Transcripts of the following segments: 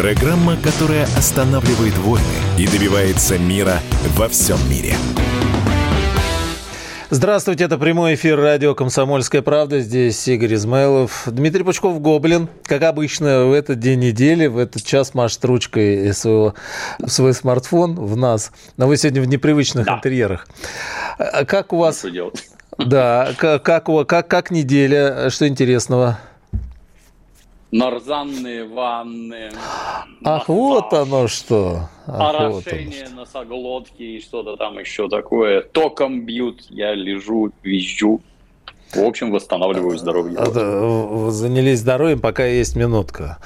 программа, которая останавливает войны и добивается мира во всем мире. Здравствуйте, это прямой эфир радио «Комсомольская правда». Здесь Игорь Измайлов. Дмитрий Пучков-Гоблин. Как обычно, в этот день недели, в этот час машет ручкой своего, свой смартфон в нас. Но вы сегодня в непривычных да. интерьерах. А как у вас... Да, как, как, как, как неделя? Что интересного? Нарзанные ванны. Ах, массаж, вот оно что. Ах, орошение вот носоглотки и что-то там еще такое. Током бьют, я лежу, визжу. В общем, восстанавливаю здоровье. А, занялись здоровьем, пока есть минутка.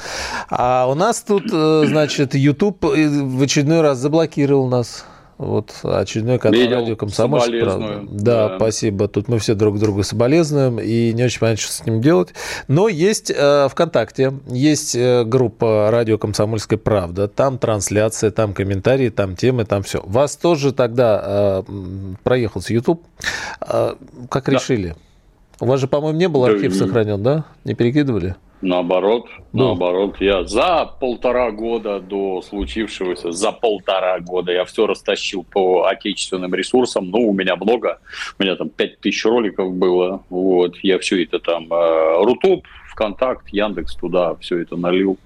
А у нас тут, э, значит, YouTube в очередной раз заблокировал нас. Вот очередной канал Видел, радио Комсомольск. Правда. Да, да, спасибо. Тут мы все друг другу соболезнуем и не очень понятно, что с ним делать. Но есть э, ВКонтакте, есть э, группа радио Комсомольская правда. Там трансляция, там комментарии, там темы, там все. Вас тоже тогда э, проехал с YouTube. Э, как да. решили? У вас же, по-моему, не был архив да, сохранен, да? Не перекидывали? Наоборот, ну. наоборот, я за полтора года до случившегося, за полтора года я все растащил по отечественным ресурсам. Ну, у меня много, у меня там пять тысяч роликов было, вот, я все это там, э, Рутуб, ВКонтакт, Яндекс туда все это налил.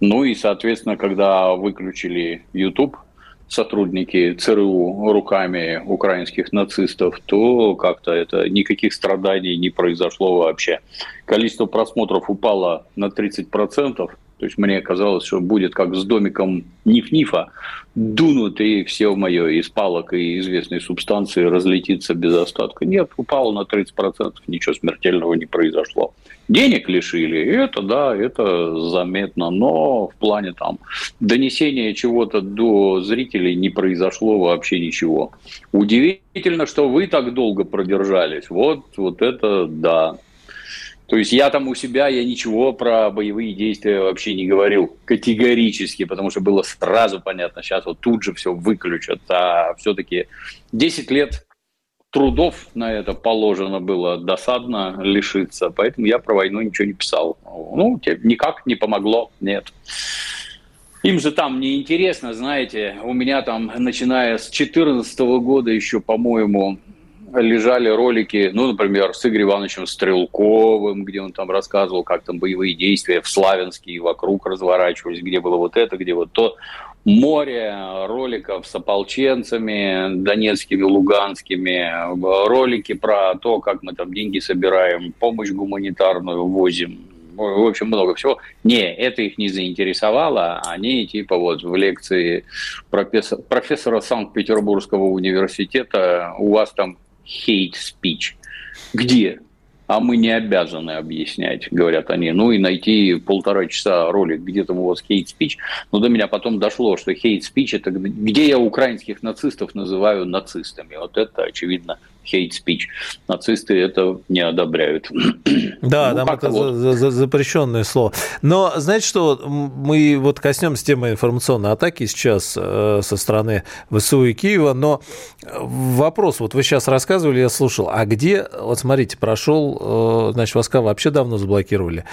Ну и, соответственно, когда выключили YouTube, сотрудники ЦРУ руками украинских нацистов, то как-то это никаких страданий не произошло вообще. Количество просмотров упало на 30%. То есть мне казалось, что будет как с домиком Ниф-Нифа, дунут и все мое из палок и известной субстанции разлетится без остатка. Нет, упало на 30%, ничего смертельного не произошло. Денег лишили, это да, это заметно, но в плане там донесения чего-то до зрителей не произошло вообще ничего. Удивительно, что вы так долго продержались. Вот, вот это да. То есть я там у себя, я ничего про боевые действия вообще не говорил категорически, потому что было сразу понятно, сейчас вот тут же все выключат, а все-таки 10 лет трудов на это положено было досадно лишиться, поэтому я про войну ничего не писал. Ну, никак не помогло, нет. Им же там неинтересно, знаете, у меня там, начиная с 2014 года еще, по-моему, лежали ролики, ну, например, с Игорем Ивановичем Стрелковым, где он там рассказывал, как там боевые действия в Славянске и вокруг разворачивались, где было вот это, где вот то. Море роликов с ополченцами донецкими, луганскими, ролики про то, как мы там деньги собираем, помощь гуманитарную возим, в общем, много всего. Не, это их не заинтересовало. Они типа вот в лекции профессора, профессора Санкт-Петербургского университета у вас там hate speech. Где? А мы не обязаны объяснять, говорят они. Ну и найти полтора часа ролик, где там у вас hate speech. Но до меня потом дошло, что hate speech это где я украинских нацистов называю нацистами. Вот это, очевидно, hate speech. Нацисты это не одобряют. Да, ну, там это вот. за, за, запрещенное слово. Но знаете что, мы вот коснемся темы информационной атаки сейчас э, со стороны ВСУ и Киева, но вопрос, вот вы сейчас рассказывали, я слушал, а где, вот смотрите, прошел, э, значит, войска вообще давно заблокировали,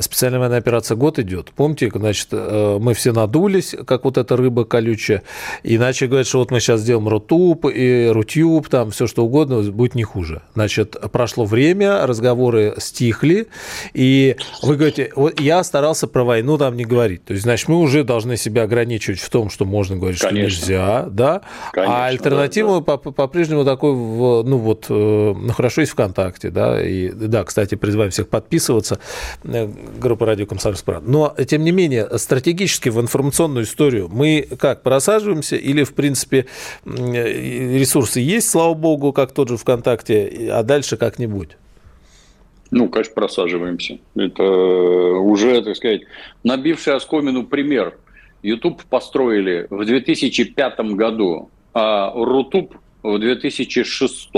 специальная военная операция год идет, помните, значит, э, мы все надулись, как вот эта рыба колючая, иначе говорят, что вот мы сейчас сделаем рутуб и рутюб, там все что угодно, будет не хуже. Значит, прошло время, разговоры стихли, и вы говорите, вот я старался про войну там не говорить. То есть, значит, мы уже должны себя ограничивать в том, что можно говорить, Конечно. что нельзя, да? Конечно, а альтернатива да, да. по-прежнему такой, ну вот, э, ну хорошо есть ВКонтакте, да, и да, кстати, призываем всех подписываться, э, группа радио Комсомольск Но, тем не менее, стратегически в информационную историю мы как, просаживаемся или, в принципе, ресурсы есть, слава богу, как тот же ВКонтакте, а дальше как-нибудь? Ну, конечно, просаживаемся. Это уже, так сказать, набивший оскомину пример. YouTube построили в 2005 году а Рутуб в 2006.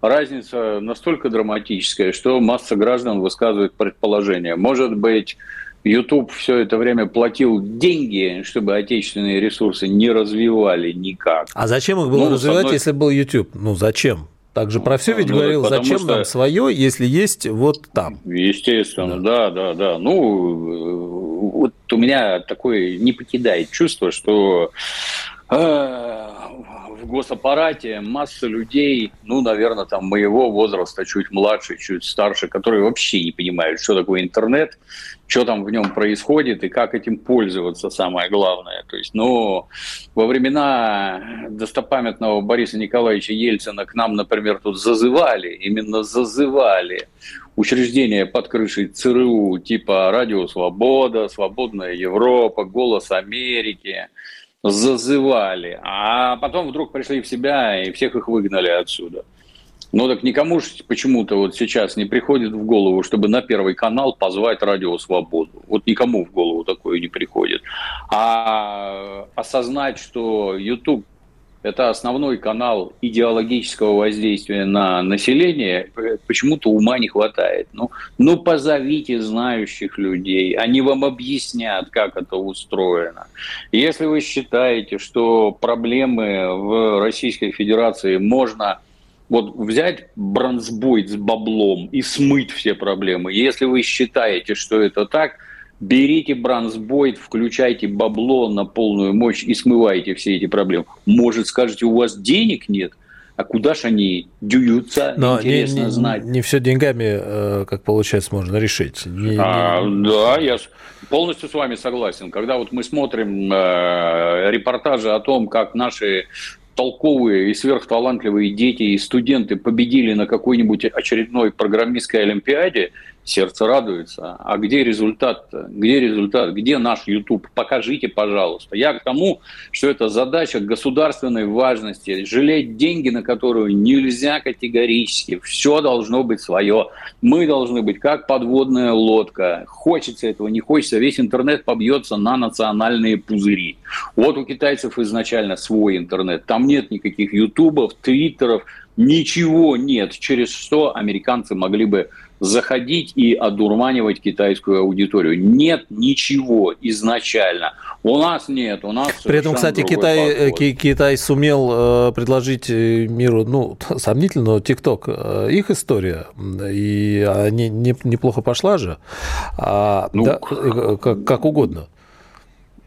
Разница настолько драматическая, что масса граждан высказывает предположение. Может быть, YouTube все это время платил деньги, чтобы отечественные ресурсы не развивали никак. А зачем их было ну, развивать, одной... если был YouTube? Ну, зачем? Также про все ведь ну, говорил, зачем что... нам свое, если есть вот там. Естественно, да, да, да. да. Ну, вот у меня такое не покидает чувство, что э, в госаппарате масса людей, ну, наверное, там моего возраста, чуть младше, чуть старше, которые вообще не понимают, что такое интернет, что там в нем происходит и как этим пользоваться, самое главное. То есть, ну, во времена достопамятного Бориса Николаевича Ельцина к нам, например, тут зазывали, именно зазывали учреждения под крышей ЦРУ, типа Радио Свобода, Свободная Европа, Голос Америки – зазывали, а потом вдруг пришли в себя и всех их выгнали отсюда. Ну так никому же почему-то вот сейчас не приходит в голову, чтобы на Первый канал позвать Радио Свободу. Вот никому в голову такое не приходит. А осознать, что YouTube это основной канал идеологического воздействия на население, почему-то ума не хватает. Ну, ну, позовите знающих людей, они вам объяснят, как это устроено. Если вы считаете, что проблемы в Российской Федерации можно вот взять бронзбойт с баблом и смыть все проблемы, если вы считаете, что это так – берите бронзбойт, включайте бабло на полную мощь и смывайте все эти проблемы. Может, скажете, у вас денег нет? А куда же они дюются, Но интересно не, не, знать. Не все деньгами, э, как получается, можно решить. Не, а, не... Да, я полностью с вами согласен. Когда вот мы смотрим э, репортажи о том, как наши толковые и сверхталантливые дети и студенты победили на какой-нибудь очередной программистской олимпиаде, сердце радуется. А где результат? -то? Где результат? Где наш YouTube? Покажите, пожалуйста. Я к тому, что это задача государственной важности. Жалеть деньги, на которую нельзя категорически. Все должно быть свое. Мы должны быть как подводная лодка. Хочется этого, не хочется. Весь интернет побьется на национальные пузыри. Вот у китайцев изначально свой интернет. Там нет никаких ютубов, твиттеров, ничего нет, через что американцы могли бы заходить и одурманивать китайскую аудиторию. Нет ничего изначально. У нас нет, у нас При этом, кстати, Китай, Китай сумел э, предложить э, миру, ну, сомнительно, но ТикТок, э, их история, и они не, неплохо пошла же, а, ну, да, как, как угодно.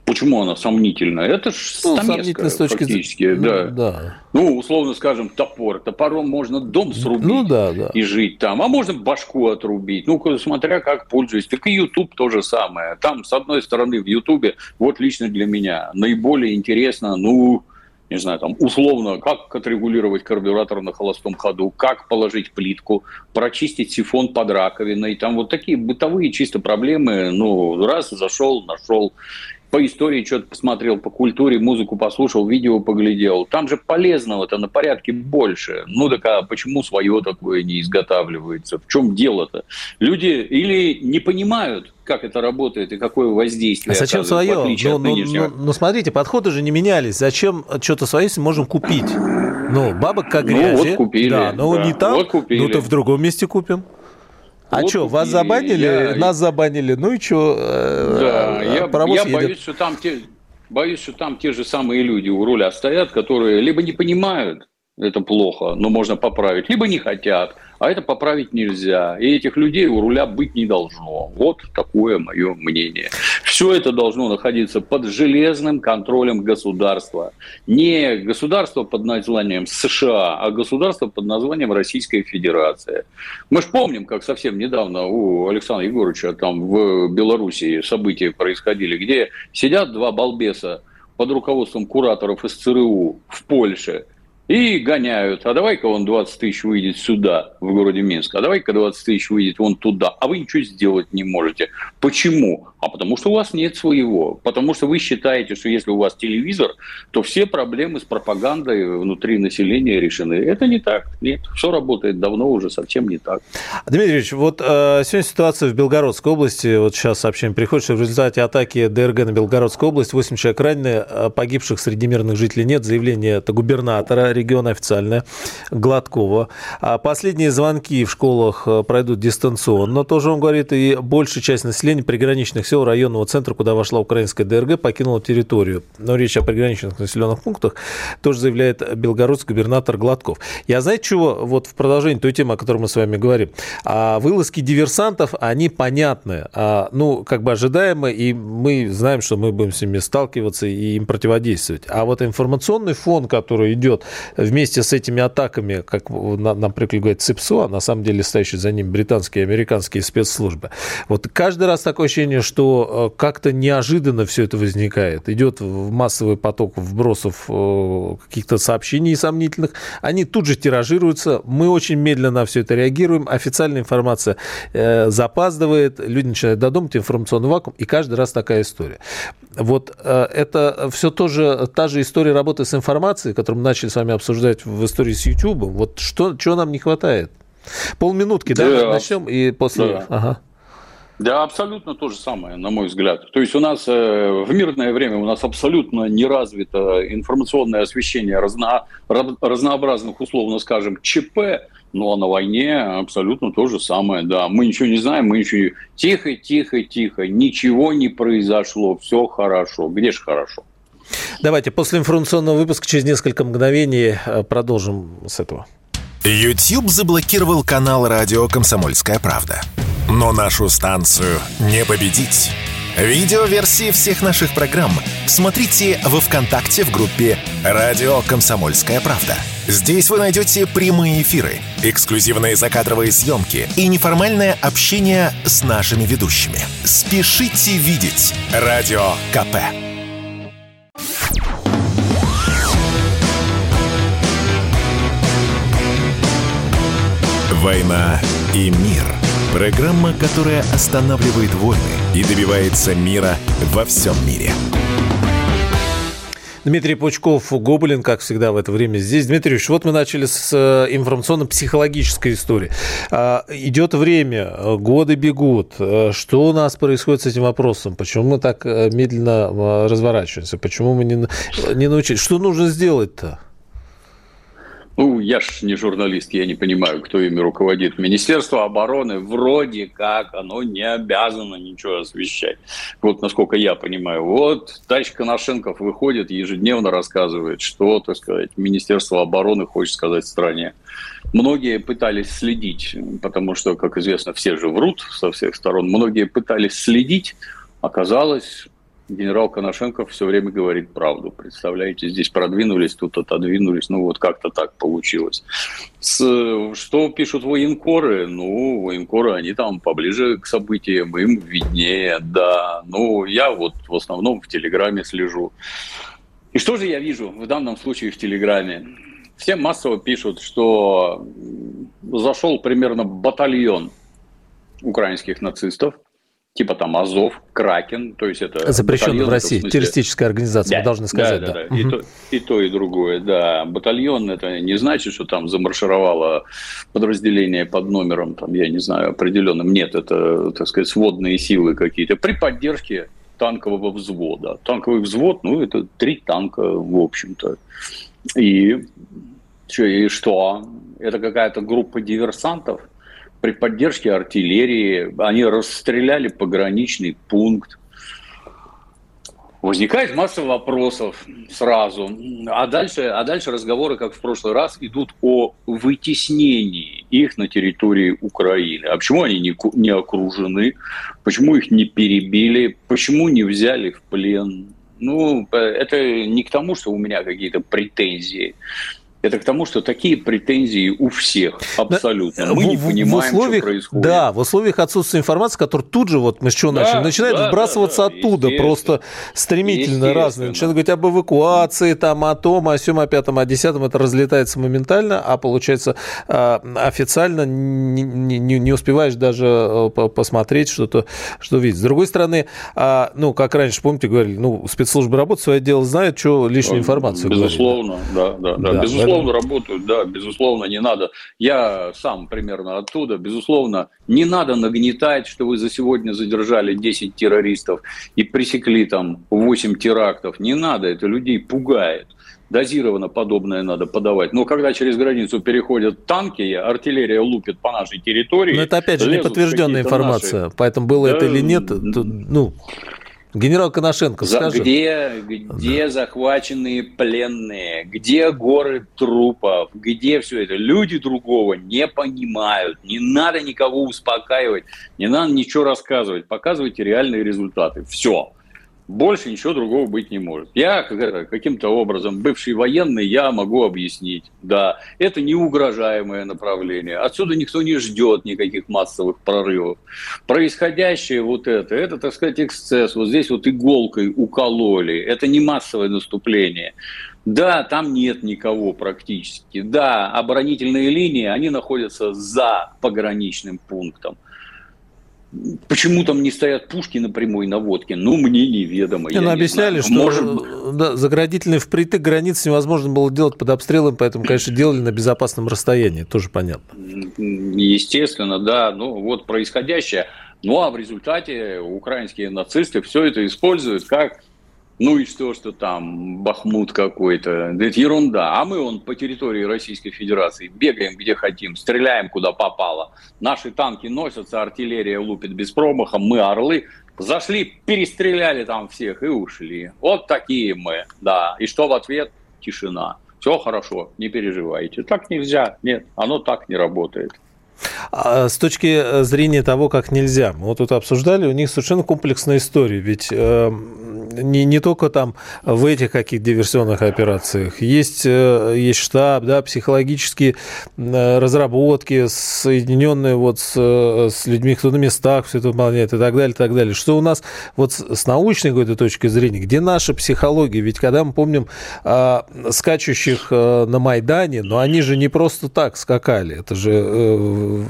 Почему она сомнительная? Это же ну, сомнительно с точки зрения. Ну, да. да. Ну, условно скажем, топор. Топором можно дом срубить ну, да, да. и жить там, а можно башку отрубить. Ну, смотря как пользуюсь. Так и YouTube то же самое. Там, с одной стороны, в YouTube, вот лично для меня, наиболее интересно, ну, не знаю, там, условно, как отрегулировать карбюратор на холостом ходу, как положить плитку, прочистить сифон под раковиной, там вот такие бытовые чисто проблемы, ну, раз, зашел, нашел по истории что-то посмотрел, по культуре, музыку послушал, видео поглядел. Там же полезного-то на порядке больше. Ну так а почему свое такое не изготавливается? В чем дело-то? Люди или не понимают, как это работает и какое воздействие. А зачем свое? Ну, ну, ну, ну, смотрите, подходы же не менялись. Зачем что-то свое, если можем купить? Ну, бабок как грязи. Ну, вот купили. Да, но да. не там. Вот купили. Ну, то в другом месте купим. А вот что, вас забанили, я... нас забанили, ну и что? Э, да, э, я, я боюсь, что там те, боюсь, что там те же самые люди у руля стоят, которые либо не понимают, это плохо, но можно поправить, либо не хотят, а это поправить нельзя. И этих людей у руля быть не должно. Вот такое мое мнение. Все это должно находиться под железным контролем государства. Не государство под названием США, а государство под названием Российская Федерация. Мы же помним, как совсем недавно у Александра Егоровича там в Белоруссии события происходили, где сидят два балбеса под руководством кураторов из ЦРУ в Польше – и гоняют. А давай-ка он 20 тысяч выйдет сюда, в городе Минск. А давай-ка 20 тысяч выйдет вон туда. А вы ничего сделать не можете. Почему? А потому что у вас нет своего. Потому что вы считаете, что если у вас телевизор, то все проблемы с пропагандой внутри населения решены. Это не так. Нет, все работает давно уже совсем не так. Дмитриевич, вот э, сегодня ситуация в Белгородской области. Вот сейчас сообщение приходит, что в результате атаки ДРГ на Белгородскую область 8 человек ранены, э, погибших среди мирных жителей нет. Заявление это губернатора региона официальное, Гладкова. А последние звонки в школах э, пройдут дистанционно. Тоже он говорит, и большая часть населения приграничных сел районного центра, куда вошла украинская ДРГ, покинула территорию. Но речь о приграничных населенных пунктах тоже заявляет белгородский губернатор Гладков. Я знаете, чего, вот в продолжении той темы, о которой мы с вами говорим, а вылазки диверсантов, они понятны, а, ну, как бы ожидаемы, и мы знаем, что мы будем с ними сталкиваться и им противодействовать. А вот информационный фон, который идет вместе с этими атаками, как нам привыкли говорить, ЦИПСО, а на самом деле стоящие за ним британские и американские спецслужбы. Вот каждый раз такое ощущение, что э, как-то неожиданно все это возникает. Идет массовый поток вбросов э, каких-то сообщений сомнительных. Они тут же тиражируются. Мы очень медленно на все это реагируем. Официальная информация э, запаздывает. Люди начинают додумать информационный вакуум. И каждый раз такая история. Вот это все тоже та же история работы с информацией, которую мы начали с вами обсуждать в истории с YouTube. Вот что, чего нам не хватает? Полминутки, да, да начнем и после... Да. Ага. Да, абсолютно то же самое, на мой взгляд. То есть у нас э, в мирное время у нас абсолютно не развито информационное освещение разно, разнообразных, условно скажем, ЧП, ну а на войне абсолютно то же самое, да. Мы ничего не знаем, мы ничего... Тихо, тихо, тихо, ничего не произошло, все хорошо. Где же хорошо? Давайте после информационного выпуска через несколько мгновений э, продолжим с этого. YouTube заблокировал канал радио «Комсомольская правда». Но нашу станцию не победить. Видеоверсии всех наших программ смотрите во ВКонтакте в группе «Радио Комсомольская правда». Здесь вы найдете прямые эфиры, эксклюзивные закадровые съемки и неформальное общение с нашими ведущими. Спешите видеть «Радио КП». «Война и мир» – Программа, которая останавливает войны и добивается мира во всем мире. Дмитрий Пучков, Гоблин, как всегда в это время здесь. Дмитрий Ильич, вот мы начали с э, информационно-психологической истории. А, идет время, годы бегут. Э, что у нас происходит с этим вопросом? Почему мы так э, медленно разворачиваемся? Почему мы не, не научились? Что нужно сделать-то? Ну, я ж не журналист, я не понимаю, кто ими руководит. Министерство обороны вроде как, оно не обязано ничего освещать. Вот насколько я понимаю. Вот товарищ Коношенков выходит, ежедневно рассказывает, что, так сказать, Министерство обороны хочет сказать стране. Многие пытались следить, потому что, как известно, все же врут со всех сторон. Многие пытались следить, оказалось, генерал Коношенков все время говорит правду. Представляете, здесь продвинулись, тут отодвинулись. Ну, вот как-то так получилось. С, что пишут военкоры? Ну, военкоры, они там поближе к событиям, им виднее, да. Ну, я вот в основном в Телеграме слежу. И что же я вижу в данном случае в Телеграме? Все массово пишут, что зашел примерно батальон украинских нацистов – типа там Азов, Кракен, то есть это... Запрещенная в России, смысле... террористическая организация, да, мы должны сказать. Да, да, да. да. И, то, и то, и другое, да. Батальон это не значит, что там замаршировало подразделение под номером, там, я не знаю, определенным. Нет, это, так сказать, сводные силы какие-то. При поддержке танкового взвода. Танковый взвод, ну, это три танка, в общем-то. И, и что? Это какая-то группа диверсантов – при поддержке артиллерии они расстреляли пограничный пункт. Возникает масса вопросов сразу. А дальше, а дальше разговоры, как в прошлый раз, идут о вытеснении их на территории Украины. А почему они не, не окружены? Почему их не перебили? Почему не взяли в плен? Ну, это не к тому, что у меня какие-то претензии Это к тому, что такие претензии у всех абсолютно. Мы в, не понимаем, в условиях, что происходит. Да, в условиях отсутствия информации, которая тут же, вот мы с чего да, начали, начинает да, вбрасываться да, да, оттуда просто стремительно разные. Начинают говорить об эвакуации, там, о том, о сем, о пятом, о десятом. Это разлетается моментально, а получается а, официально не, не, не успеваешь даже э, посмотреть что-то, что видеть. С другой стороны, а, ну, как раньше, помните, говорили, ну, спецслужбы работают, свое дело знают, что лишнюю информацию Безусловно, говорили. да, да, да. Безусловно, безусловно, работают, да, безусловно, не надо. Я сам примерно оттуда, безусловно, не надо нагнетать, что вы за сегодня задержали 10 террористов и пресекли там 8 терактов. Не надо, это людей пугает дозированно подобное надо подавать. Но когда через границу переходят танки, артиллерия лупит по нашей территории. Но это опять же не подтвержденная информация. Наши... Поэтому было да, это или нет, то, ну, Генерал Коношенко, скажи. Где, где да. захваченные пленные, где горы трупов, где все это? Люди другого не понимают. Не надо никого успокаивать, не надо ничего рассказывать. Показывайте реальные результаты. Все. Больше ничего другого быть не может. Я каким-то образом, бывший военный, я могу объяснить. Да, это не угрожаемое направление. Отсюда никто не ждет никаких массовых прорывов. Происходящее вот это, это, так сказать, эксцесс. Вот здесь вот иголкой укололи. Это не массовое наступление. Да, там нет никого практически. Да, оборонительные линии, они находятся за пограничным пунктом. Почему там не стоят пушки на прямой наводке? Ну, мне неведомо. Не, ну, объясняли, знаю. что Может... да, заградительный впритык границ невозможно было делать под обстрелом, поэтому, конечно, делали на безопасном расстоянии, тоже понятно. Естественно, да. Ну, вот происходящее. Ну, а в результате украинские нацисты все это используют как ну и что, что там Бахмут какой-то. Это ерунда. А мы он по территории Российской Федерации бегаем где хотим, стреляем куда попало. Наши танки носятся, артиллерия лупит без промаха, мы орлы. Зашли, перестреляли там всех и ушли. Вот такие мы, да. И что в ответ? Тишина. Все хорошо, не переживайте. Так нельзя. Нет, оно так не работает. А с точки зрения того, как нельзя, мы вот тут обсуждали, у них совершенно комплексная история. Ведь э, не, не только там в этих каких-то диверсионных операциях. Есть, э, есть штаб, да, психологические э, разработки, соединенные вот с, э, с людьми, кто на местах все это выполняет и так далее, и так далее. Что у нас вот с научной какой-то точки зрения, где наша психология? Ведь когда мы помним а, скачущих на Майдане, но они же не просто так скакали. Это же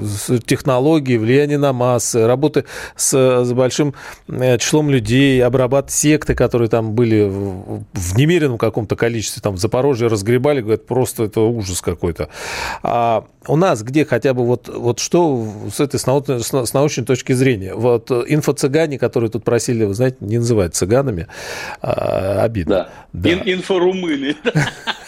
технологии, влияние на массы, работы с, с большим числом людей, обрабат секты, которые там были в немеренном каком-то количестве, там в Запорожье разгребали, говорят, просто это ужас какой-то. А у нас где хотя бы вот, вот что с этой с научной, с научной точки зрения? Вот инфо-цыгане, которые тут просили, вы знаете, не называть цыганами, а, обидно. Да. да. Инфорумыны.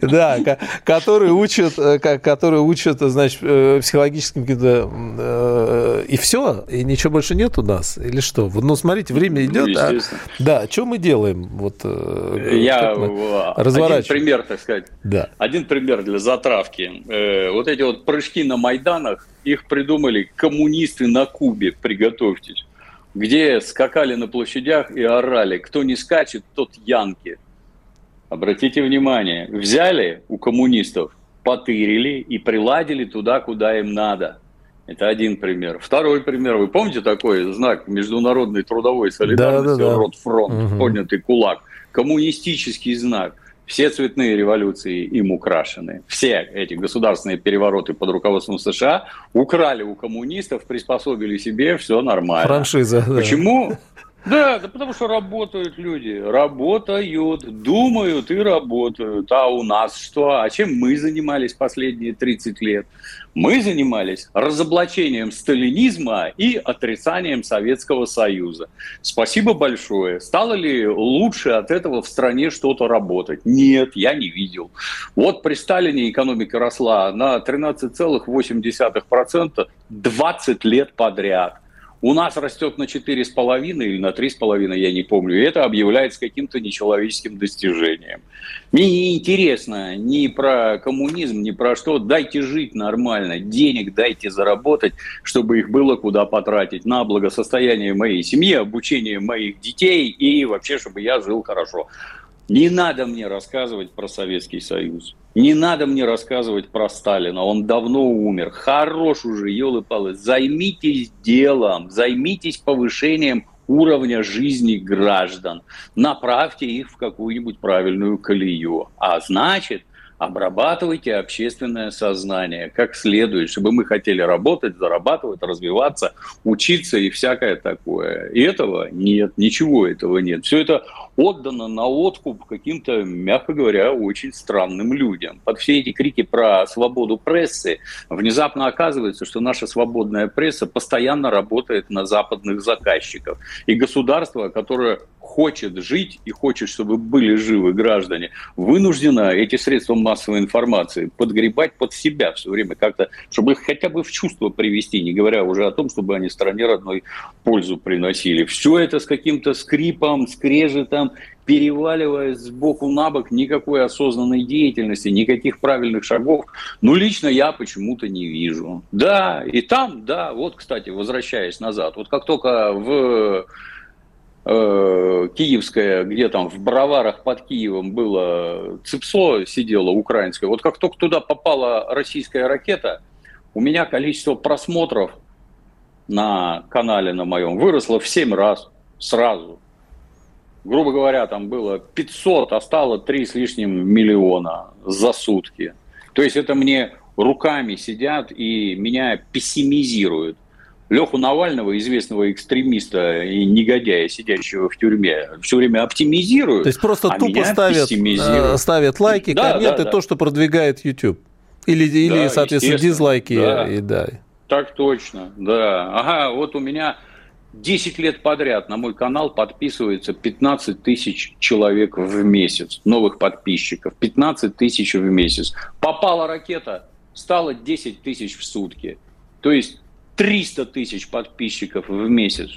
Да, которые учат, э, которые учат, значит, э, психологическим каким-то... Э, и все, и ничего больше нет у нас? Или что? Ну, смотрите, время идет. Ну, а, да, что мы делаем? Вот, Я один пример, так сказать. Да. Один пример для затравки. Вот эти вот прыжки на Майданах, их придумали коммунисты на Кубе, приготовьтесь где скакали на площадях и орали, кто не скачет, тот янки. Обратите внимание, взяли у коммунистов, потырили и приладили туда, куда им надо. Это один пример. Второй пример. Вы помните такой знак международной трудовой солидарности, да, да, да. Ротфронт, угу. поднятый кулак? Коммунистический знак. Все цветные революции им украшены. Все эти государственные перевороты под руководством США украли у коммунистов, приспособили себе, все нормально. Франшиза. Почему? Да, да потому что работают люди, работают, думают и работают. А у нас что? А чем мы занимались последние 30 лет? Мы занимались разоблачением сталинизма и отрицанием Советского Союза. Спасибо большое. Стало ли лучше от этого в стране что-то работать? Нет, я не видел. Вот при Сталине экономика росла на 13,8% 20 лет подряд. У нас растет на 4,5 или на 3,5, я не помню. И это объявляется каким-то нечеловеческим достижением. Мне не интересно ни про коммунизм, ни про что. Дайте жить нормально, денег дайте заработать, чтобы их было куда потратить на благосостояние моей семьи, обучение моих детей и вообще, чтобы я жил хорошо. Не надо мне рассказывать про Советский Союз. Не надо мне рассказывать про Сталина. Он давно умер. Хорош уже, елы-палы. Займитесь делом. Займитесь повышением уровня жизни граждан. Направьте их в какую-нибудь правильную колею. А значит, обрабатывайте общественное сознание как следует, чтобы мы хотели работать, зарабатывать, развиваться, учиться и всякое такое. И этого нет, ничего этого нет. Все это отдано на откуп каким-то, мягко говоря, очень странным людям. Под все эти крики про свободу прессы внезапно оказывается, что наша свободная пресса постоянно работает на западных заказчиков. И государство, которое хочет жить и хочет, чтобы были живы граждане, вынуждена эти средства массовой информации подгребать под себя все время как-то, чтобы их хотя бы в чувство привести, не говоря уже о том, чтобы они стране родной пользу приносили. Все это с каким-то скрипом, скрежетом, переваливаясь с боку на бок, никакой осознанной деятельности, никаких правильных шагов, ну, лично я почему-то не вижу. Да, и там, да, вот, кстати, возвращаясь назад, вот как только в э, Киевская, где там в Броварах под Киевом было ЦИПСО сидело украинское, вот как только туда попала российская ракета, у меня количество просмотров на канале на моем выросло в 7 раз сразу. Грубо говоря, там было 500, а стало 3 с лишним миллиона за сутки. То есть это мне руками сидят и меня пессимизируют. Леху Навального, известного экстремиста и негодяя, сидящего в тюрьме, все время оптимизируют. То есть просто а тупо ставят, э, ставят лайки, да, комменты, да, да. то, что продвигает YouTube. Или, да, или соответственно, дизлайки. Да. И, да. Так точно, да. Ага, вот у меня 10 лет подряд на мой канал подписывается 15 тысяч человек в месяц, новых подписчиков. 15 тысяч в месяц. Попала ракета, стало 10 тысяч в сутки. То есть 300 тысяч подписчиков в месяц.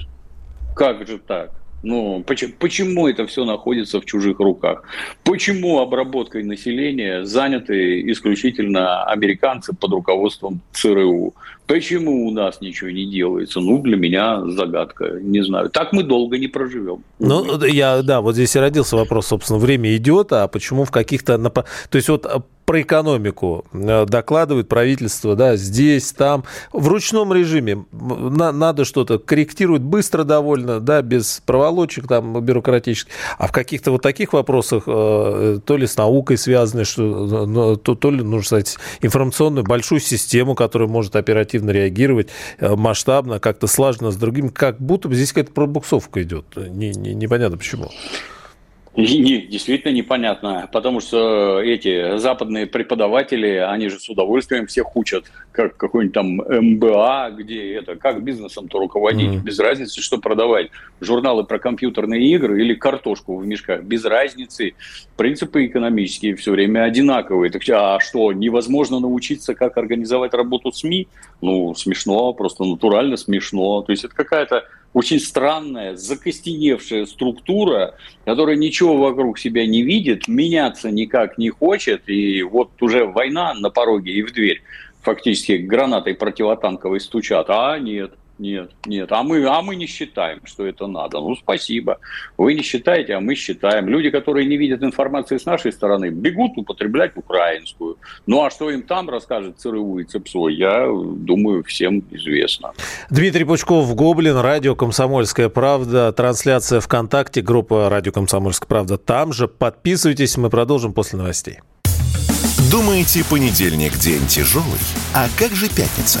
Как же так? Ну, почему, почему это все находится в чужих руках? Почему обработкой населения заняты исключительно американцы под руководством ЦРУ? Почему у нас ничего не делается? Ну, для меня загадка. Не знаю. Так мы долго не проживем. Ну, я, да, вот здесь и родился вопрос, собственно, время идет, а почему в каких-то... То есть вот про экономику э, докладывает правительство, да, здесь, там, в ручном режиме на, надо что-то корректировать быстро довольно, да, без проволочек там бюрократических, а в каких-то вот таких вопросах, э, то ли с наукой связаны, что, то, то ли нужно, сказать, информационную большую систему, которая может оперативно реагировать, э, масштабно, как-то слаженно с другими, как будто бы здесь какая-то пробуксовка идет, не, не, непонятно почему. Не, действительно непонятно, потому что эти западные преподаватели, они же с удовольствием всех учат, как какой-нибудь там МБА, где это, как бизнесом-то руководить, mm-hmm. без разницы, что продавать, журналы про компьютерные игры или картошку в мешках, без разницы. Принципы экономические все время одинаковые. Так, а что, невозможно научиться, как организовать работу СМИ? Ну, смешно, просто натурально смешно. То есть это какая-то очень странная, закостеневшая структура, которая ничего вокруг себя не видит, меняться никак не хочет, и вот уже война на пороге и в дверь. Фактически гранатой противотанковой стучат, а нет – нет, нет. А мы, а мы не считаем, что это надо. Ну, спасибо. Вы не считаете, а мы считаем. Люди, которые не видят информации с нашей стороны, бегут употреблять украинскую. Ну, а что им там расскажет ЦРУ и ЦЕПСО, я думаю, всем известно. Дмитрий Пучков, Гоблин, радио «Комсомольская правда», трансляция ВКонтакте, группа «Радио Комсомольская правда» там же. Подписывайтесь, мы продолжим после новостей. Думаете, понедельник день тяжелый? А как же пятница?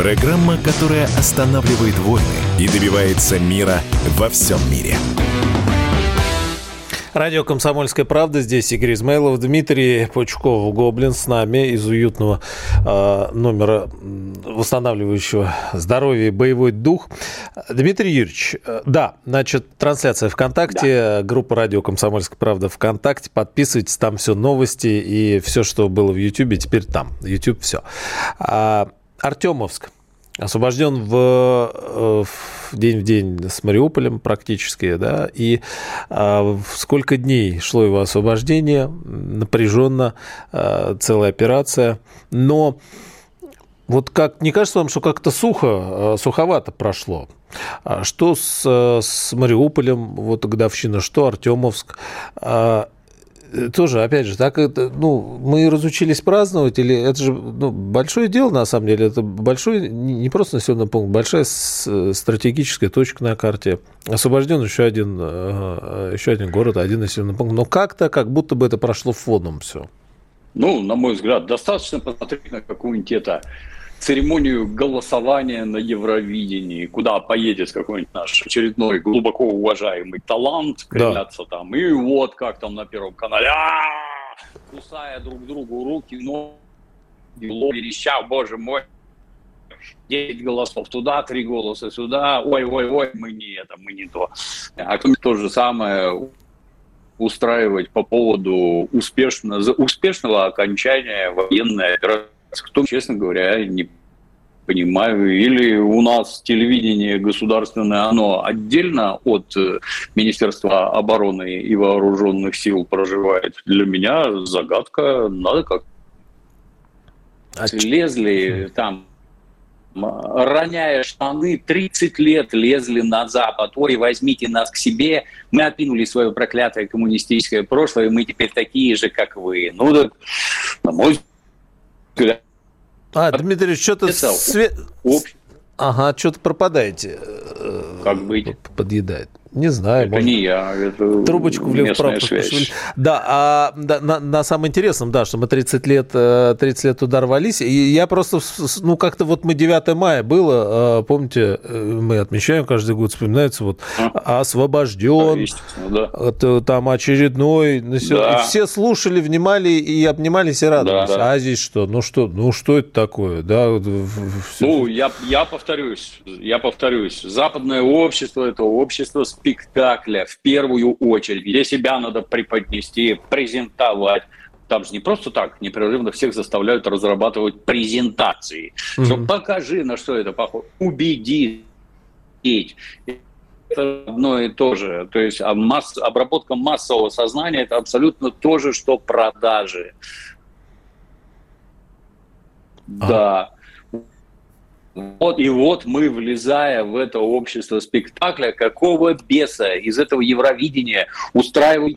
Программа, которая останавливает войны и добивается мира во всем мире. Радио «Комсомольская правда». Здесь Игорь Измайлов, Дмитрий Пучков, Гоблин с нами из уютного э, номера восстанавливающего здоровье и боевой дух. Дмитрий Юрьевич, э, да, значит, трансляция ВКонтакте, да. группа «Радио «Комсомольская правда» ВКонтакте. Подписывайтесь, там все новости и все, что было в Ютьюбе, теперь там. Ютьюб все. А, Артемовск. Освобожден в, э, в день в день с Мариуполем практически, да, и а, сколько дней шло его освобождение, напряженно, а, целая операция, но вот как, не кажется вам, что как-то сухо, суховато прошло? Что с, с Мариуполем, вот годовщина, что Артемовск? Тоже, опять же, так это, ну, мы разучились праздновать, или это же ну, большое дело, на самом деле, это большой, не просто населенный пункт, большая стратегическая точка на карте. Освобожден еще один, э, еще один город, один населенный пункт, но как-то, как будто бы это прошло фоном все. Ну, на мой взгляд, достаточно посмотреть на какую-нибудь это церемонию голосования на Евровидении, куда поедет какой-нибудь наш очередной глубоко уважаемый талант, кривляться да. там, и вот как там на Первом канале, кусая друг другу руки, ноги, вереща, боже мой, 10 голосов туда, 3 голоса сюда, ой-ой-ой, мы не это, мы не то. А то же самое устраивать по поводу успешно, успешного окончания военной операции кто, честно говоря, не понимаю. Или у нас телевидение государственное, оно отдельно от э, Министерства обороны и вооруженных сил проживает. Для меня загадка, надо как а лезли там роняя штаны, 30 лет лезли на Запад. Ой, возьмите нас к себе. Мы откинули свое проклятое коммунистическое прошлое, и мы теперь такие же, как вы. Ну, так, на мой а, Дмитрий, что-то свет... Ага, что-то пропадаете. Как быть? Подъедает. Не знаю. Это может, не я, это Трубочку влево-вправо Да, а да, на, на самом интересном, да, что мы 30 лет, 30 э, лет туда рвались, и я просто, ну, как-то вот мы 9 мая было, э, помните, э, мы отмечаем каждый год, вспоминается вот а? освобожден, да. там очередной, да. и все слушали, внимали и обнимались и радовались. Да, да. А здесь что? Ну что, ну что это такое? Да, ну, я, я повторюсь, я повторюсь, западное общество, это общество с спектакля в первую очередь, где себя надо преподнести, презентовать. Там же не просто так непрерывно всех заставляют разрабатывать презентации. Mm-hmm. Что покажи, на что это похоже. Убеди. Это одно и то же. То есть а масс, обработка массового сознания – это абсолютно то же, что продажи. А. Да. Вот, и вот мы, влезая в это общество спектакля, какого беса из этого Евровидения устраивают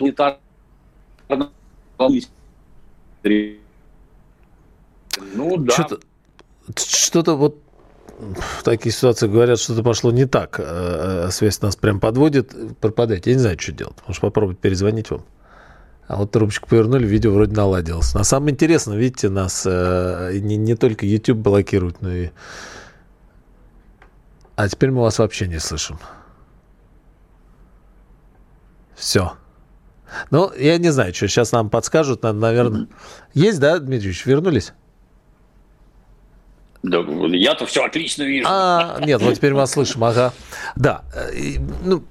Ну да. Что-то, что-то вот в такие ситуации говорят, что-то пошло не так. А связь нас прям подводит, пропадает. Я не знаю, что делать. Может, попробовать перезвонить вам. А вот трубочку повернули, видео вроде наладилось. На самом интересно, видите, нас э, не, не только YouTube блокирует, но и а теперь мы вас вообще не слышим. Все. Ну, я не знаю, что сейчас нам подскажут, наверное. Есть, да, Дмитриевич, вернулись? Да, я-то все отлично вижу. А, нет, вот теперь мы вас слышим, ага. Да, ну,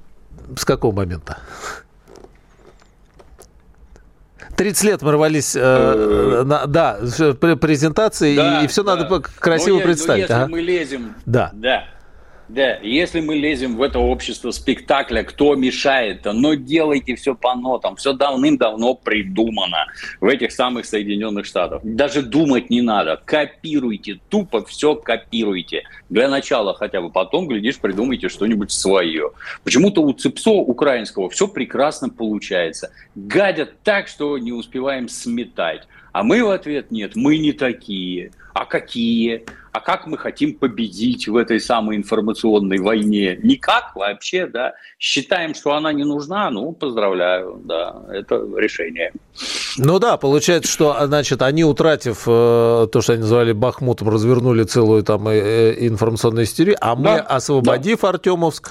с какого момента? 30 лет мы рвались, э, э на, да, презентации, да, и, и все да. надо красиво но представить. Но если ага. мы лезем, да. да, да, если мы лезем в это общество спектакля, кто мешает-то? Но делайте все по нотам, все давным-давно придумано в этих самых Соединенных Штатах. Даже думать не надо, копируйте, тупо все копируйте. Для начала хотя бы, потом, глядишь, придумайте что-нибудь свое. Почему-то у ЦИПСО украинского все прекрасно получается. Гадят так, что не успеваем сметать. А мы в ответ нет, мы не такие. А какие? А как мы хотим победить в этой самой информационной войне? Никак вообще, да. Считаем, что она не нужна, ну, поздравляю, да, это решение. Ну да, получается, что, значит, они, утратив э, то, что они называли Бахмутом, развернули целую там э, э информационную истерию, а мы, да, освободив да. Артемовск,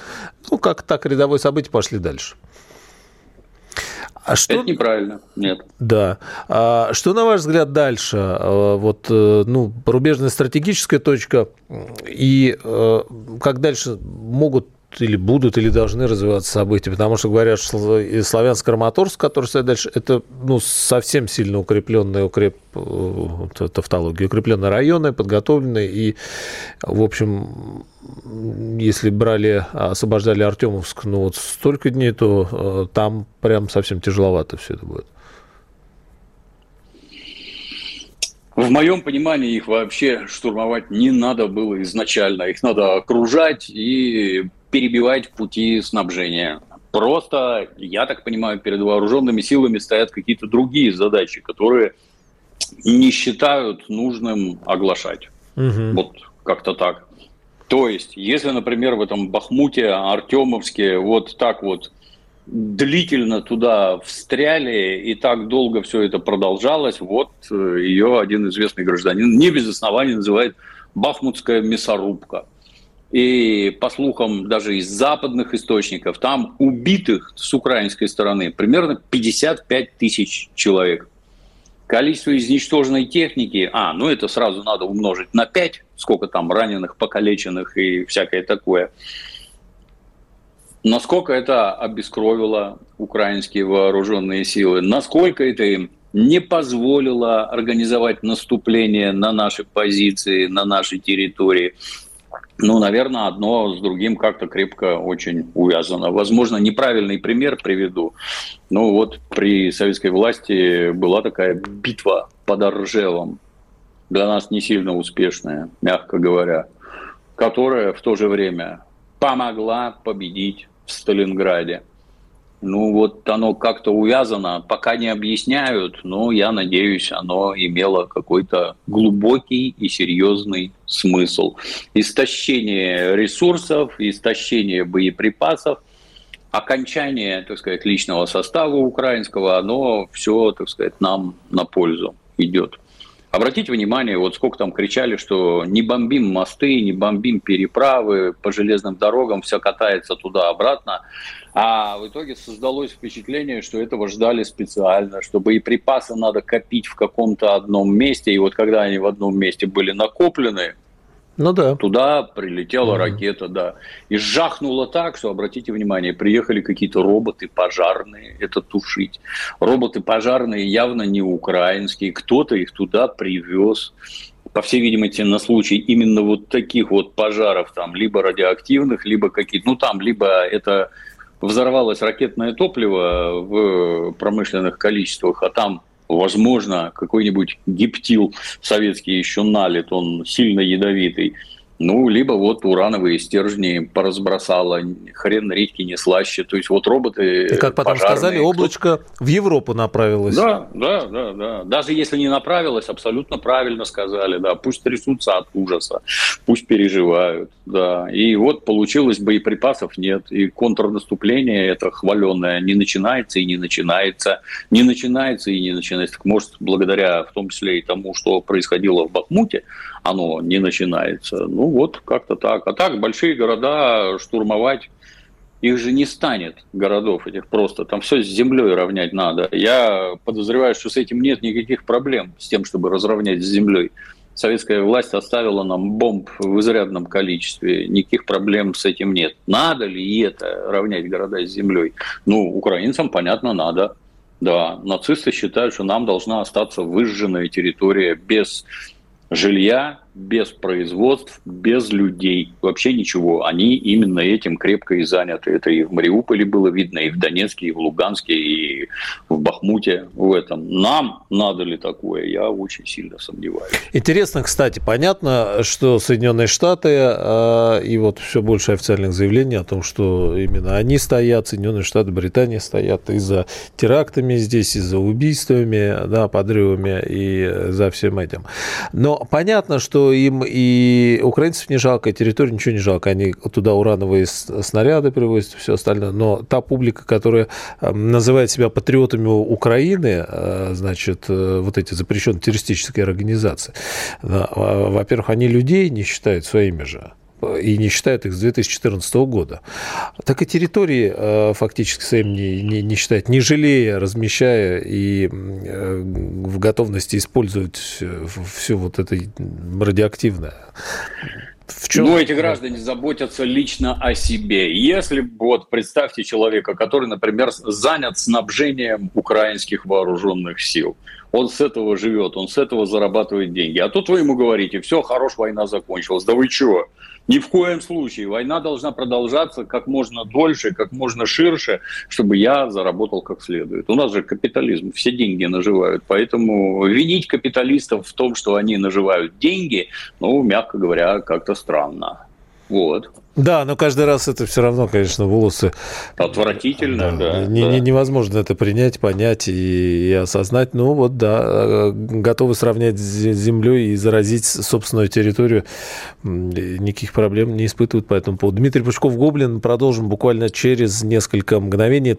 ну, как так рядовое событие, пошли дальше. А что... Это неправильно, нет. Да. А что, на ваш взгляд, дальше? А, вот, э, ну, рубежная стратегическая точка, и э, как дальше могут или будут, или должны развиваться события, потому что говорят, что славянско-краматорск, который стоит дальше, это ну, совсем сильно укрепленные, укреп... Э, тавтология, укрепленные районы, подготовленные, и, в общем, если брали, освобождали Артемовск, ну вот столько дней, то э, там прям совсем тяжеловато все это будет. В моем понимании их вообще штурмовать не надо было изначально. Их надо окружать и перебивать пути снабжения. Просто, я так понимаю, перед вооруженными силами стоят какие-то другие задачи, которые не считают нужным оглашать. Угу. Вот как-то так. То есть, если, например, в этом Бахмуте, Артемовске вот так вот длительно туда встряли, и так долго все это продолжалось, вот э, ее один известный гражданин не без оснований называет «бахмутская мясорубка». И по слухам даже из западных источников, там убитых с украинской стороны примерно 55 тысяч человек. Количество изничтоженной техники, а, ну это сразу надо умножить на 5, сколько там раненых, покалеченных и всякое такое. Насколько это обескровило украинские вооруженные силы, насколько это им не позволило организовать наступление на наши позиции, на нашей территории – ну, наверное, одно с другим как-то крепко очень увязано. Возможно, неправильный пример приведу. Ну, вот при советской власти была такая битва под Оржевом. Для нас не сильно успешная, мягко говоря, которая в то же время помогла победить в Сталинграде. Ну, вот оно как-то увязано, пока не объясняют, но я надеюсь, оно имело какой-то глубокий и серьезный смысл. Истощение ресурсов, истощение боеприпасов, окончание, так сказать, личного состава украинского, оно все, так сказать, нам на пользу идет. Обратите внимание, вот сколько там кричали, что не бомбим мосты, не бомбим переправы по железным дорогам, все катается туда-обратно. А в итоге создалось впечатление, что этого ждали специально, что боеприпасы надо копить в каком-то одном месте. И вот когда они в одном месте были накоплены, ну да. Туда прилетела mm-hmm. ракета, да. И жахнуло так, что, обратите внимание, приехали какие-то роботы пожарные это тушить. Роботы пожарные явно не украинские, кто-то их туда привез. По всей видимости, на случай именно вот таких вот пожаров, там, либо радиоактивных, либо какие-то, ну там, либо это взорвалось ракетное топливо в промышленных количествах, а там возможно, какой-нибудь гептил советский еще налит, он сильно ядовитый. Ну, либо вот урановые стержни поразбросало, хрен редьки не слаще. То есть вот роботы И как потом пожарные, сказали, облачко кто... в Европу направилось. Да, да, да, да. Даже если не направилось, абсолютно правильно сказали, да. Пусть трясутся от ужаса, пусть переживают, да. И вот получилось, боеприпасов нет. И контрнаступление это хваленное не начинается и не начинается. Не начинается и не начинается. Так может, благодаря в том числе и тому, что происходило в Бахмуте, оно не начинается. Ну вот как-то так. А так большие города штурмовать их же не станет, городов этих просто. Там все с землей равнять надо. Я подозреваю, что с этим нет никаких проблем, с тем, чтобы разровнять с землей. Советская власть оставила нам бомб в изрядном количестве. Никаких проблем с этим нет. Надо ли это равнять города с землей? Ну, украинцам, понятно, надо. Да, нацисты считают, что нам должна остаться выжженная территория без жилья, без производств, без людей, вообще ничего. Они именно этим крепко и заняты. Это и в Мариуполе было видно, и в Донецке, и в Луганске, и в Бахмуте в этом. Нам надо ли такое? Я очень сильно сомневаюсь. Интересно, кстати, понятно, что Соединенные Штаты э, и вот все больше официальных заявлений о том, что именно они стоят, Соединенные Штаты, Британия стоят и за терактами здесь, и за убийствами, да, подрывами, и за всем этим. Но понятно, что им и украинцев не жалко, и территорию ничего не жалко. Они туда урановые снаряды привозят, все остальное. Но та публика, которая эм, называет себя патриотами Украины, э, значит, э, вот эти запрещенные террористические организации, во-первых, они людей не считают своими же и не считают их с 2014 года. Так и территории фактически своим не, не, не считают, не жалея, размещая и в готовности использовать все вот это радиоактивное. В чем? Ну, эти граждане заботятся лично о себе. Если, вот, представьте человека, который, например, занят снабжением украинских вооруженных сил, он с этого живет, он с этого зарабатывает деньги. А тут вы ему говорите, все, хорош, война закончилась. Да вы чего? Ни в коем случае. Война должна продолжаться как можно дольше, как можно ширше, чтобы я заработал как следует. У нас же капитализм, все деньги наживают. Поэтому винить капиталистов в том, что они наживают деньги, ну, мягко говоря, как-то странно. Вот. Да, но каждый раз это все равно, конечно, волосы. Отвратительно, да. да, не, да. Не, невозможно это принять, понять и, и осознать. Ну вот, да, готовы сравнять с землей и заразить собственную территорию. Никаких проблем не испытывают по этому поводу. Дмитрий Пучков-Гоблин. Продолжим буквально через несколько мгновений.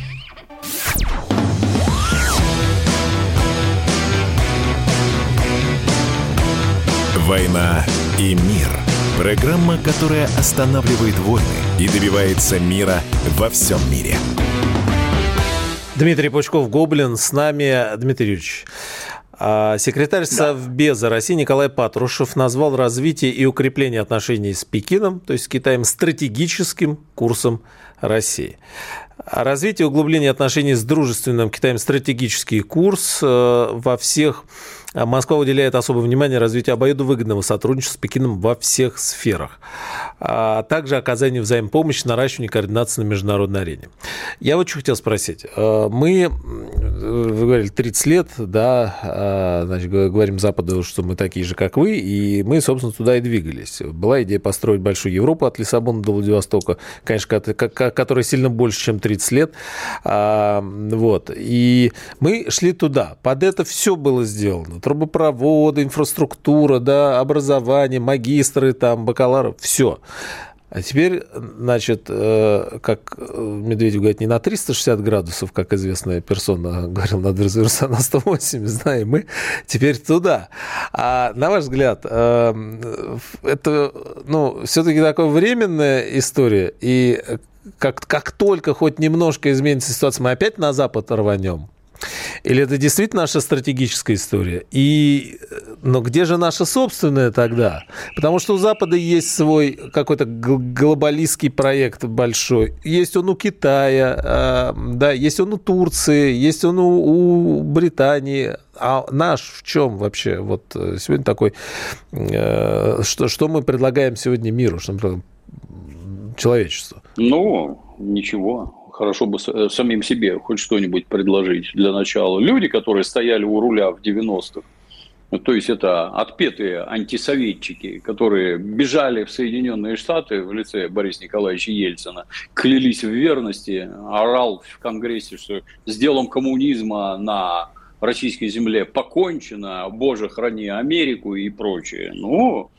«Война и мир» – программа, которая останавливает войны и добивается мира во всем мире. Дмитрий Пучков-Гоблин с нами. Дмитрий Юрьевич, а, Секретарь да. Совбеза России Николай Патрушев назвал развитие и укрепление отношений с Пекином, то есть с Китаем, стратегическим курсом России. Развитие и углубление отношений с дружественным Китаем стратегический курс э, во всех а Москва уделяет особое внимание развитию обоюдовыгодного сотрудничества с Пекином во всех сферах, а также оказанию взаимопомощи, наращиванию координации на международной арене. Я вот что хотел спросить. Э, мы, вы говорили, 30 лет, да, а, значит, говорим Западу, что мы такие же, как вы, и мы, собственно, туда и двигались. Была идея построить большую Европу от Лиссабона до Владивостока, конечно, которая сильно больше, чем 30 лет. А, вот. И мы шли туда. Под это все было сделано трубопроводы, инфраструктура, да, образование, магистры, там, бакалавры, все. А теперь, значит, э, как Медведев говорит, не на 360 градусов, как известная персона говорил, надо развернуться на 180, да, и мы теперь туда. А на ваш взгляд, э, это, ну, все-таки такая временная история, и как, как только хоть немножко изменится ситуация, мы опять на Запад рванем? Или это действительно наша стратегическая история? И, но где же наша собственная тогда? Потому что у Запада есть свой какой-то глобалистский проект большой. Есть он у Китая, э, да, есть он у Турции, есть он у, у Британии. А наш в чем вообще? Вот э, сегодня такой... Э, что, что мы предлагаем сегодня миру? Что мы предлагаем человечеству? Ну, ничего хорошо бы э, самим себе хоть что-нибудь предложить для начала. Люди, которые стояли у руля в 90-х, ну, то есть это отпетые антисоветчики, которые бежали в Соединенные Штаты в лице Бориса Николаевича Ельцина, клялись в верности, орал в Конгрессе, что с делом коммунизма на российской земле покончено, Боже, храни Америку и прочее. Ну,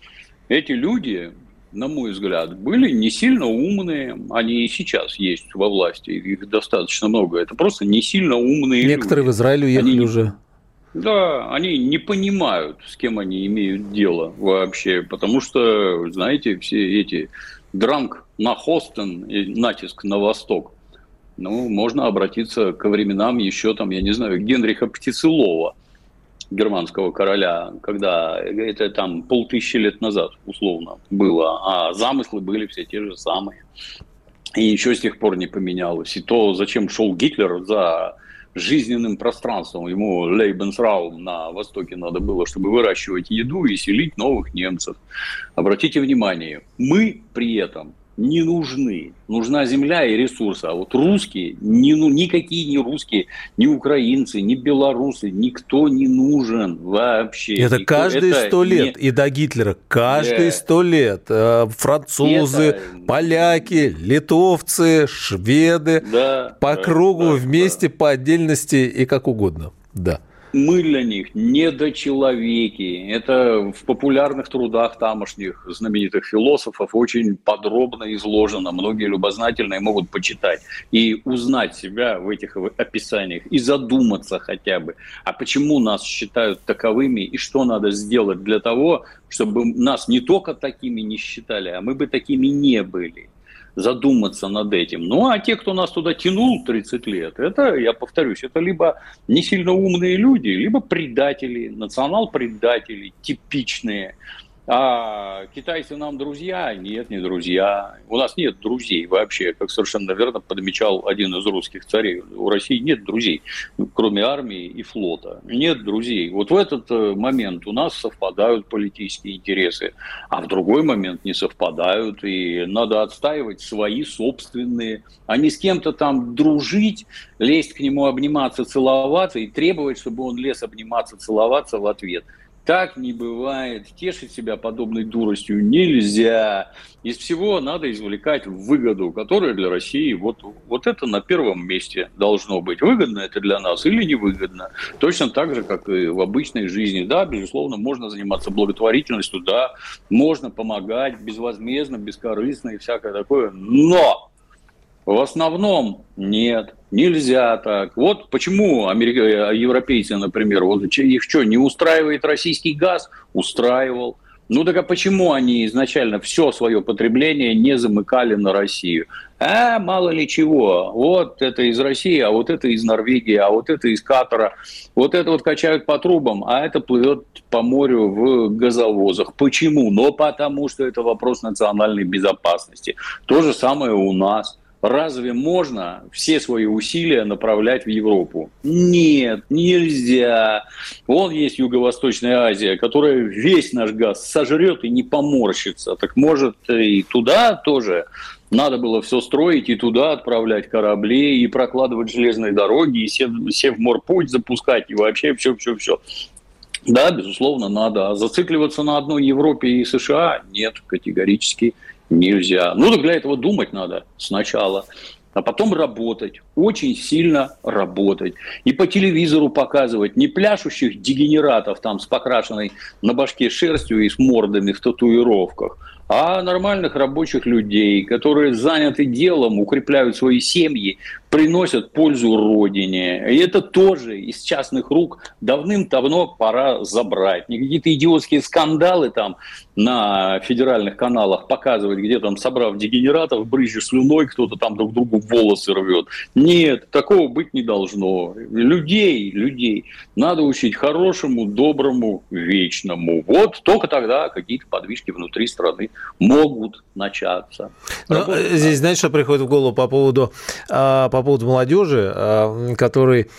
эти люди на мой взгляд, были не сильно умные. Они и сейчас есть во власти, их достаточно много. Это просто не сильно умные Некоторые люди. в Израиль уехали они, уже. Да, они не понимают, с кем они имеют дело вообще, потому что, знаете, все эти дранг на Хостен и натиск на восток, ну, можно обратиться к временам еще там, я не знаю, Генриха Птицелова, германского короля, когда это там полтысячи лет назад условно было, а замыслы были все те же самые. И ничего с тех пор не поменялось. И то, зачем шел Гитлер за жизненным пространством. Ему Лейбенсраум на Востоке надо было, чтобы выращивать еду и селить новых немцев. Обратите внимание, мы при этом не нужны. Нужна земля и ресурсы. А вот русские, ни, ну, никакие не русские, ни украинцы, ни белорусы, никто не нужен вообще. Это никто, каждые сто лет. Не... И до Гитлера. Каждые сто лет. Э, французы, это... поляки, литовцы, шведы. Да, по да, кругу, да, вместе, да. по отдельности и как угодно. Да мы для них недочеловеки. Это в популярных трудах тамошних знаменитых философов очень подробно изложено. Многие любознательные могут почитать и узнать себя в этих описаниях и задуматься хотя бы, а почему нас считают таковыми и что надо сделать для того, чтобы нас не только такими не считали, а мы бы такими не были задуматься над этим. Ну, а те, кто нас туда тянул 30 лет, это, я повторюсь, это либо не сильно умные люди, либо предатели, национал-предатели, типичные, а китайцы нам друзья? Нет, не друзья. У нас нет друзей вообще, как совершенно верно подмечал один из русских царей. У России нет друзей, кроме армии и флота. Нет друзей. Вот в этот э, момент у нас совпадают политические интересы, а в другой момент не совпадают, и надо отстаивать свои собственные, а не с кем-то там дружить, лезть к нему, обниматься, целоваться и требовать, чтобы он лез обниматься, целоваться в ответ – так не бывает. Тешить себя подобной дуростью нельзя. Из всего надо извлекать выгоду, которая для России, вот, вот это на первом месте должно быть. Выгодно это для нас или невыгодно. Точно так же, как и в обычной жизни. Да, безусловно, можно заниматься благотворительностью, да, можно помогать безвозмездно, бескорыстно и всякое такое. Но в основном нет, нельзя так. Вот почему америка... европейцы, например, вот их что, не устраивает российский газ? Устраивал. Ну так а почему они изначально все свое потребление не замыкали на Россию? А, мало ли чего. Вот это из России, а вот это из Норвегии, а вот это из Катара. Вот это вот качают по трубам, а это плывет по морю в газовозах. Почему? Но потому что это вопрос национальной безопасности. То же самое у нас. Разве можно все свои усилия направлять в Европу? Нет, нельзя. Вон есть Юго-Восточная Азия, которая весь наш газ сожрет и не поморщится. Так может и туда тоже надо было все строить и туда отправлять корабли, и прокладывать железные дороги, и сев, Севморпуть запускать, и вообще все-все-все. Да, безусловно, надо. А зацикливаться на одной Европе и США нет, категорически нельзя. Ну, так для этого думать надо сначала, а потом работать, очень сильно работать. И по телевизору показывать не пляшущих дегенератов там с покрашенной на башке шерстью и с мордами в татуировках, а нормальных рабочих людей, которые заняты делом, укрепляют свои семьи, приносят пользу Родине. И это тоже из частных рук давным-давно пора забрать. Не какие-то идиотские скандалы там на федеральных каналах показывать, где там, собрав дегенератов, брызжа слюной, кто-то там друг другу волосы рвет. Нет, такого быть не должно. Людей, людей надо учить хорошему, доброму, вечному. Вот только тогда какие-то подвижки внутри страны могут начаться. Ну, здесь, знаешь, что приходит в голову по поводу, а, по поводу молодежи, а, который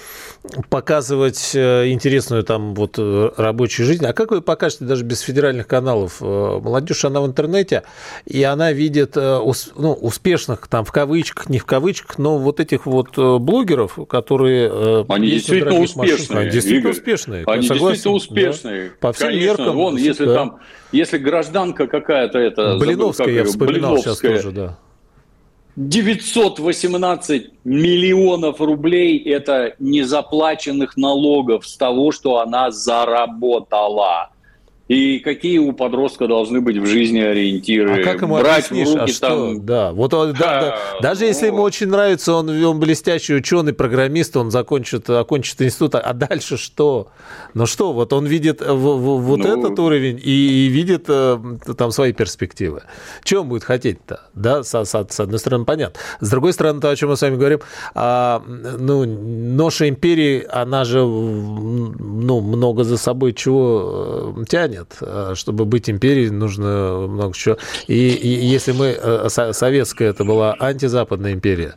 показывать э, интересную там вот э, рабочую жизнь. А как вы покажете даже без федеральных каналов? Э, молодежь, она в интернете, и она видит ну, успешных, там, в кавычках, не в кавычках, но вот этих вот блогеров, которые... Они действительно успешные. Они действительно Игорь. успешные. Они согласен, действительно успешные. Да? По всем Конечно, меркам. Вон, если да. там, если гражданка какая-то это... Блиновская, забыл, я вспоминал Блиновская, сейчас тоже, да 918 миллионов рублей – это незаплаченных налогов с того, что она заработала. И какие у подростка должны быть в жизни ориентиры? А как ему Брать объяснишь, в руки а что? там... Да, вот он, да, да. даже если ему очень нравится, он, он блестящий ученый, программист, он закончит, окончит институт, а дальше что? Ну что, вот он видит в, в, вот ну... этот уровень и, и видит э, там свои перспективы. Чего он будет хотеть-то? Да, с, с, с одной стороны, понятно. С другой стороны, то, о чем мы с вами говорим, а, ну, ноша империи, она же ну, много за собой чего э, тянет станет. Чтобы быть империей, нужно много чего. И, и если мы... Советская это была антизападная империя,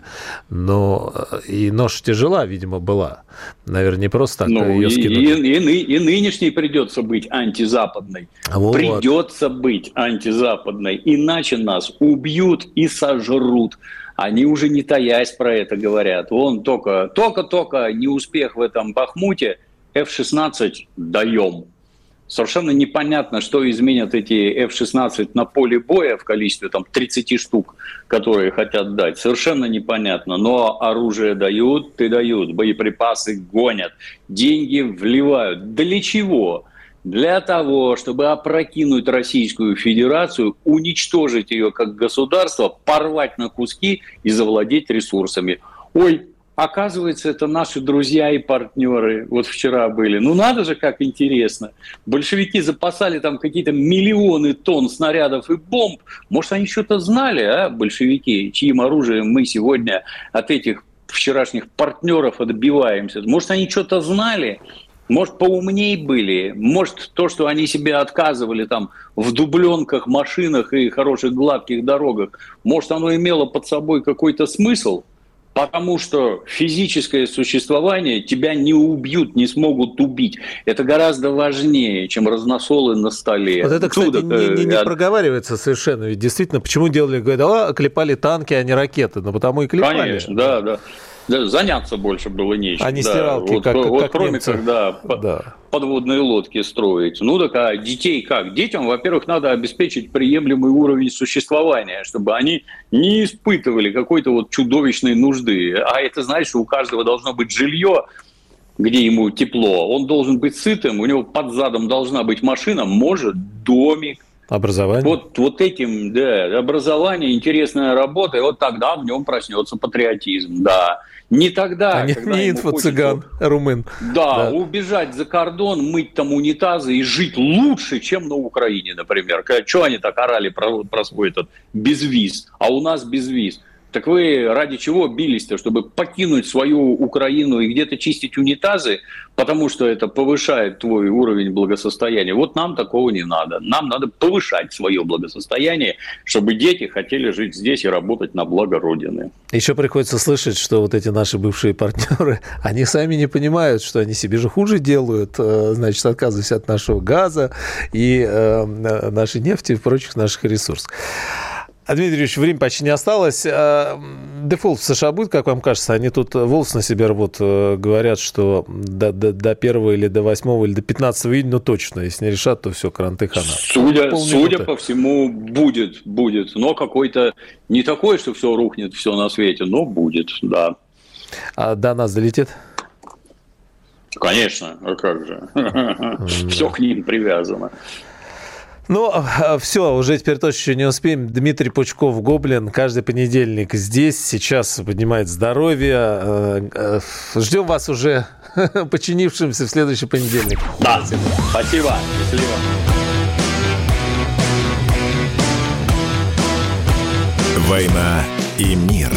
но и нож тяжела, видимо, была. Наверное, не просто так ну, ее скинули. И, и, и, и нынешней придется быть антизападной. Вот. Придется быть антизападной. Иначе нас убьют и сожрут. Они уже не таясь про это говорят. Вон только, только-только неуспех в этом Бахмуте, F-16 даем. Совершенно непонятно, что изменят эти F-16 на поле боя в количестве там, 30 штук, которые хотят дать. Совершенно непонятно. Но оружие дают и дают, боеприпасы гонят, деньги вливают. Для чего? Для того, чтобы опрокинуть Российскую Федерацию, уничтожить ее как государство, порвать на куски и завладеть ресурсами. Ой, Оказывается, это наши друзья и партнеры. Вот вчера были. Ну надо же, как интересно. Большевики запасали там какие-то миллионы тонн снарядов и бомб. Может, они что-то знали, а, большевики, чьим оружием мы сегодня от этих вчерашних партнеров отбиваемся. Может, они что-то знали, может, поумней были, может, то, что они себе отказывали там в дубленках, машинах и хороших гладких дорогах, может, оно имело под собой какой-то смысл – Потому что физическое существование тебя не убьют, не смогут убить. Это гораздо важнее, чем разносолы на столе. Вот это, кстати, не, не, не проговаривается совершенно. Ведь действительно, почему делали, говорят, а, клепали танки, а не ракеты? Ну, потому и клепали. Конечно, да, да заняться больше было нечем. А не стиралки, вот, как, вот как кроме немцы. когда да. подводные лодки строить. Ну так а детей как? Детям, во-первых, надо обеспечить приемлемый уровень существования, чтобы они не испытывали какой-то вот чудовищной нужды. А это значит, что у каждого должно быть жилье, где ему тепло. Он должен быть сытым, у него под задом должна быть машина, может домик, Образование. Вот, вот этим, да, образование, интересная работа, и вот тогда в нем проснется патриотизм, да. Не тогда, а когда не инфо-цыган, хочется, румын. Да, да, убежать за кордон, мыть там унитазы и жить лучше, чем на Украине, например. Что они так орали про, про свой этот безвиз, а у нас безвиз. Так вы ради чего бились-то? Чтобы покинуть свою Украину и где-то чистить унитазы, потому что это повышает твой уровень благосостояния. Вот нам такого не надо. Нам надо повышать свое благосостояние, чтобы дети хотели жить здесь и работать на благо Родины. Еще приходится слышать, что вот эти наши бывшие партнеры, они сами не понимают, что они себе же хуже делают, э, значит, отказываясь от нашего газа и э, нашей нефти и прочих наших ресурсов. А, Дмитрий Юрьевич, время почти не осталось. А, дефолт в США будет, как вам кажется? Они тут волос на себе рвут, э, говорят, что до, до, до 1 или до 8 или до 15 июня, ну точно, если не решат, то все, кранты хана. Судя, судя по всему, будет, будет. Но какой-то не такой, что все рухнет, все на свете, но будет, да. А до нас долетит? Конечно, а как же? Все к ним привязано. Ну, а, все, уже теперь точно еще не успеем. Дмитрий Пучков, Гоблин, каждый понедельник здесь, сейчас поднимает здоровье. Э, э, ждем вас уже починившимся в следующий понедельник. Да, спасибо. Счастливо. «Война и мир».